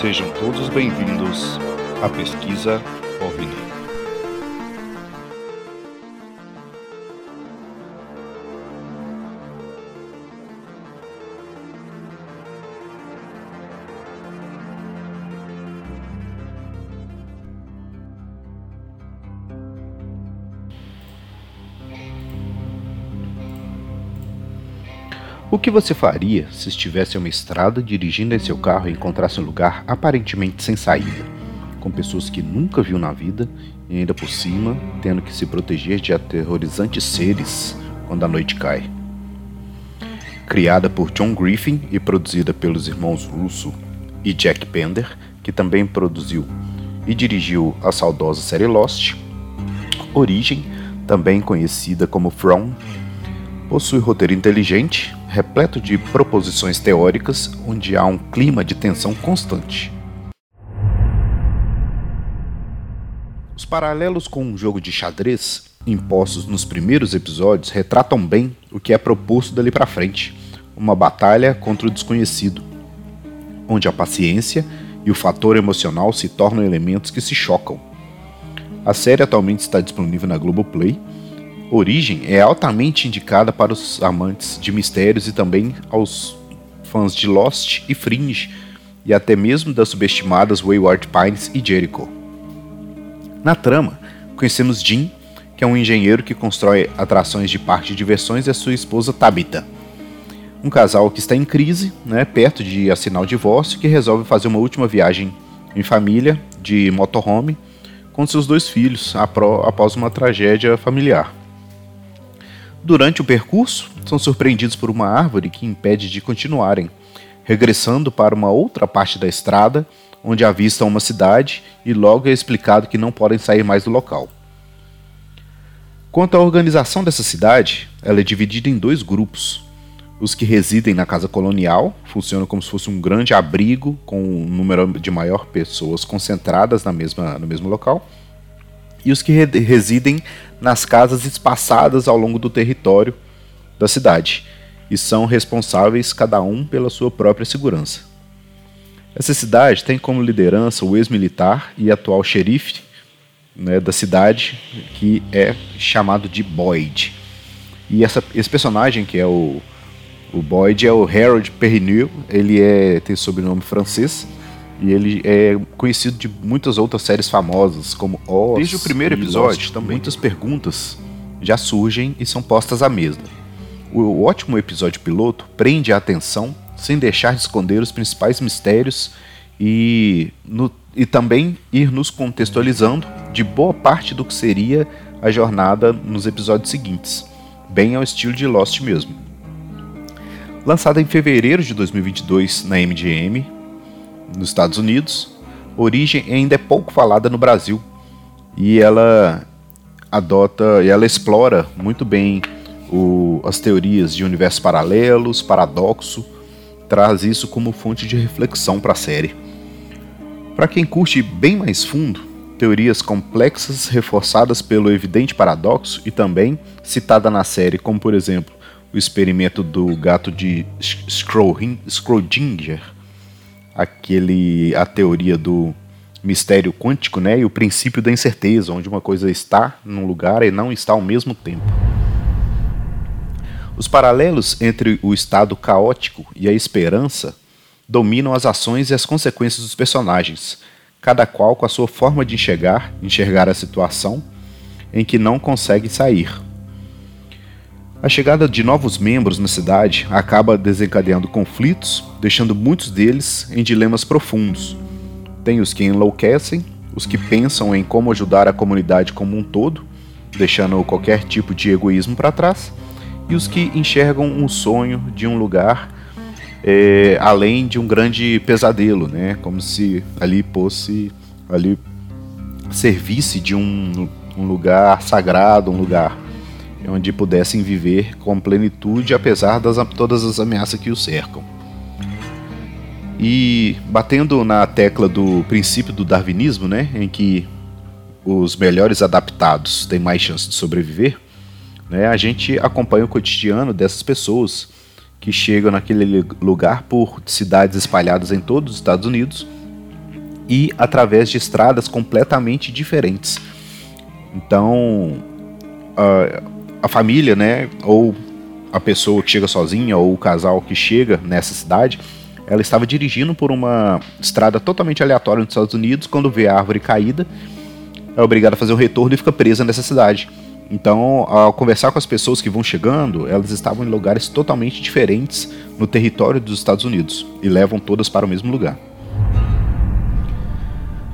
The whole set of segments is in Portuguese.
Sejam todos bem-vindos à pesquisa O que você faria se estivesse em uma estrada dirigindo em seu carro e encontrasse um lugar aparentemente sem saída, com pessoas que nunca viu na vida e ainda por cima tendo que se proteger de aterrorizantes seres quando a noite cai? Criada por John Griffin e produzida pelos irmãos Russo e Jack Pender, que também produziu e dirigiu a saudosa série Lost, Origem, também conhecida como From, possui roteiro inteligente, repleto de proposições teóricas, onde há um clima de tensão constante. Os paralelos com um jogo de xadrez, impostos nos primeiros episódios, retratam bem o que é proposto dali para frente: uma batalha contra o desconhecido, onde a paciência e o fator emocional se tornam elementos que se chocam. A série atualmente está disponível na Globoplay Origem é altamente indicada para os amantes de mistérios e também aos fãs de Lost e Fringe, e até mesmo das subestimadas Wayward Pines e Jericho. Na trama, conhecemos Jim, que é um engenheiro que constrói atrações de parque de diversões, e a sua esposa Tabitha. Um casal que está em crise, né, perto de assinar o divórcio, que resolve fazer uma última viagem em família de motorhome com seus dois filhos após uma tragédia familiar. Durante o percurso, são surpreendidos por uma árvore que impede de continuarem, regressando para uma outra parte da estrada, onde avistam uma cidade e logo é explicado que não podem sair mais do local. Quanto à organização dessa cidade, ela é dividida em dois grupos. Os que residem na casa colonial funcionam como se fosse um grande abrigo com um número de maior pessoas concentradas na mesma, no mesmo local e os que residem nas casas espaçadas ao longo do território da cidade e são responsáveis cada um pela sua própria segurança. Essa cidade tem como liderança o ex-militar e atual xerife né, da cidade, que é chamado de Boyd. E essa, esse personagem, que é o, o Boyd, é o Harold Perrineau, ele é, tem sobrenome francês, e ele é conhecido de muitas outras séries famosas, como Oz. Desde o primeiro episódio, também. muitas perguntas já surgem e são postas à mesa. O ótimo episódio piloto prende a atenção sem deixar de esconder os principais mistérios e, no, e também ir nos contextualizando de boa parte do que seria a jornada nos episódios seguintes, bem ao estilo de Lost mesmo. Lançada em fevereiro de 2022 na MGM, nos Estados Unidos. Origem ainda é pouco falada no Brasil e ela adota e ela explora muito bem o, as teorias de universos paralelos, paradoxo, traz isso como fonte de reflexão para a série. Para quem curte bem mais fundo, teorias complexas reforçadas pelo evidente paradoxo e também citada na série, como por exemplo o experimento do gato de Schrödinger, aquele a teoria do mistério quântico, né, e o princípio da incerteza, onde uma coisa está num lugar e não está ao mesmo tempo. Os paralelos entre o estado caótico e a esperança dominam as ações e as consequências dos personagens, cada qual com a sua forma de enxergar, enxergar a situação em que não consegue sair. A chegada de novos membros na cidade acaba desencadeando conflitos, deixando muitos deles em dilemas profundos. Tem os que enlouquecem, os que pensam em como ajudar a comunidade como um todo, deixando qualquer tipo de egoísmo para trás, e os que enxergam um sonho de um lugar é, além de um grande pesadelo, né? Como se ali fosse ali servisse de um, um lugar sagrado, um lugar onde pudessem viver com plenitude apesar das todas as ameaças que os cercam. E batendo na tecla do princípio do darwinismo, né, em que os melhores adaptados têm mais chance de sobreviver, né, a gente acompanha o cotidiano dessas pessoas que chegam naquele lugar por cidades espalhadas em todos os Estados Unidos e através de estradas completamente diferentes. Então, a, a família, né, ou a pessoa que chega sozinha ou o casal que chega nessa cidade, ela estava dirigindo por uma estrada totalmente aleatória nos Estados Unidos quando vê a árvore caída, é obrigada a fazer um retorno e fica presa nessa cidade. Então, ao conversar com as pessoas que vão chegando, elas estavam em lugares totalmente diferentes no território dos Estados Unidos e levam todas para o mesmo lugar.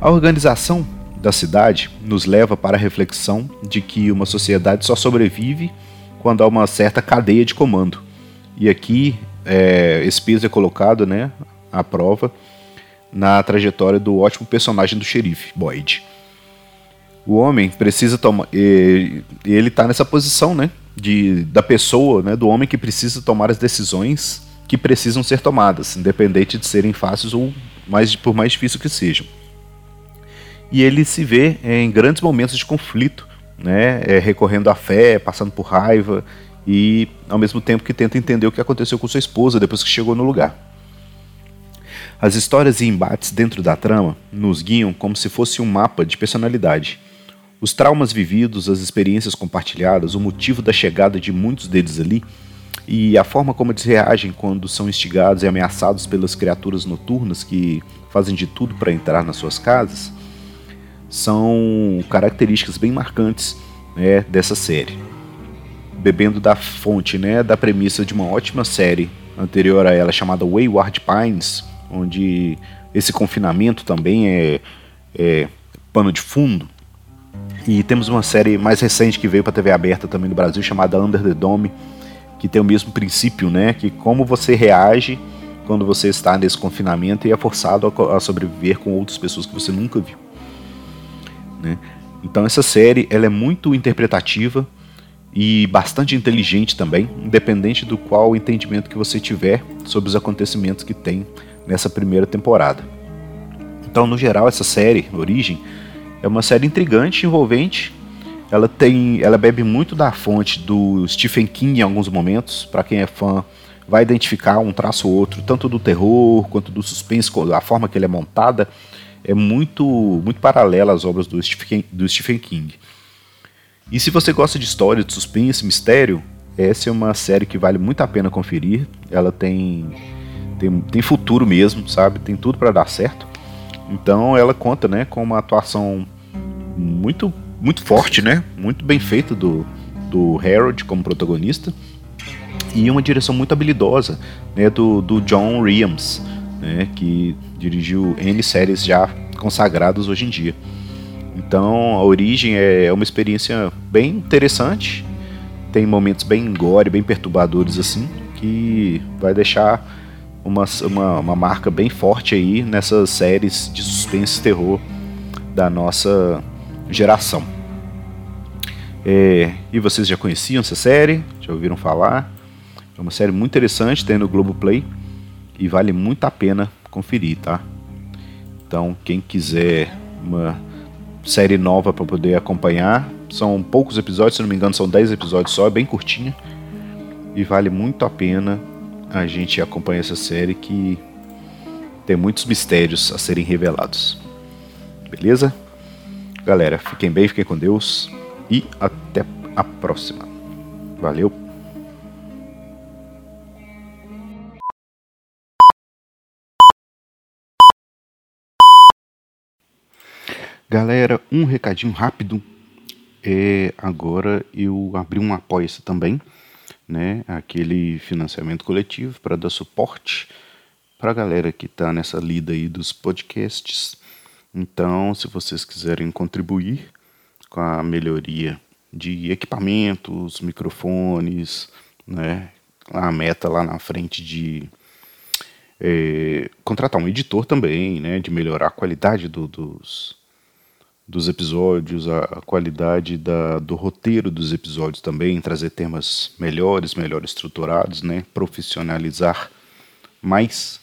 A organização da cidade nos leva para a reflexão de que uma sociedade só sobrevive quando há uma certa cadeia de comando. E aqui é, esse peso é colocado né, à prova na trajetória do ótimo personagem do xerife, Boyd. O homem precisa tomar. Ele está nessa posição né, de, da pessoa, né, do homem que precisa tomar as decisões que precisam ser tomadas, independente de serem fáceis ou mais, por mais difícil que sejam e ele se vê em grandes momentos de conflito, né, é, recorrendo à fé, passando por raiva e ao mesmo tempo que tenta entender o que aconteceu com sua esposa depois que chegou no lugar. As histórias e embates dentro da trama nos guiam como se fosse um mapa de personalidade. Os traumas vividos, as experiências compartilhadas, o motivo da chegada de muitos deles ali e a forma como eles reagem quando são instigados e ameaçados pelas criaturas noturnas que fazem de tudo para entrar nas suas casas são características bem marcantes né, dessa série. Bebendo da fonte, né, da premissa de uma ótima série anterior a ela chamada Wayward Pines, onde esse confinamento também é, é pano de fundo. E temos uma série mais recente que veio para TV aberta também no Brasil chamada Under the Dome, que tem o mesmo princípio, né, que como você reage quando você está nesse confinamento e é forçado a, a sobreviver com outras pessoas que você nunca viu. Né? Então essa série ela é muito interpretativa e bastante inteligente também, independente do qual entendimento que você tiver sobre os acontecimentos que tem nessa primeira temporada. Então, no geral, essa série, Origem, é uma série intrigante, envolvente. Ela tem, ela bebe muito da fonte do Stephen King em alguns momentos. Para quem é fã, vai identificar um traço ou outro, tanto do terror quanto do suspense, a forma que ele é montada é muito, muito paralela às obras do Stephen, do Stephen King. E se você gosta de história, de suspense, mistério, essa é uma série que vale muito a pena conferir. Ela tem, tem, tem futuro mesmo, sabe? Tem tudo para dar certo. Então ela conta, né, com uma atuação muito muito forte, né? Muito bem feita do, do Harold como protagonista e uma direção muito habilidosa, né, do, do John Williams, né, que dirigiu N séries já consagradas hoje em dia. Então, a origem é uma experiência bem interessante, tem momentos bem gore, bem perturbadores assim, que vai deixar uma, uma, uma marca bem forte aí nessas séries de suspense e terror da nossa geração. É, e vocês já conheciam essa série? Já ouviram falar? É uma série muito interessante, tem no Globoplay e vale muito a pena conferir, tá? Então, quem quiser uma série nova para poder acompanhar, são poucos episódios, se não me engano, são 10 episódios só, é bem curtinha. E vale muito a pena a gente acompanhar essa série que tem muitos mistérios a serem revelados. Beleza? Galera, fiquem bem, fiquem com Deus e até a próxima. Valeu! Galera, um recadinho rápido. É, agora eu abri um apoio também, né? Aquele financiamento coletivo para dar suporte para a galera que está nessa lida aí dos podcasts. Então, se vocês quiserem contribuir com a melhoria de equipamentos, microfones, né? A meta lá na frente de é, contratar um editor também, né? De melhorar a qualidade do, dos dos episódios, a, a qualidade da, do roteiro dos episódios também, trazer temas melhores, melhor estruturados, né? profissionalizar mais.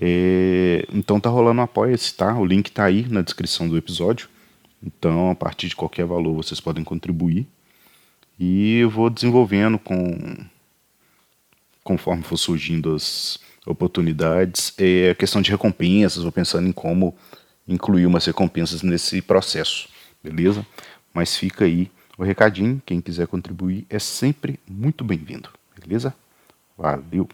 É, então tá rolando um apoia-se, tá? O link tá aí na descrição do episódio. Então, a partir de qualquer valor, vocês podem contribuir. E eu vou desenvolvendo com conforme for surgindo as oportunidades. É a questão de recompensas, vou pensando em como incluir umas recompensas nesse processo, beleza? Mas fica aí o recadinho, quem quiser contribuir é sempre muito bem-vindo, beleza? Valeu!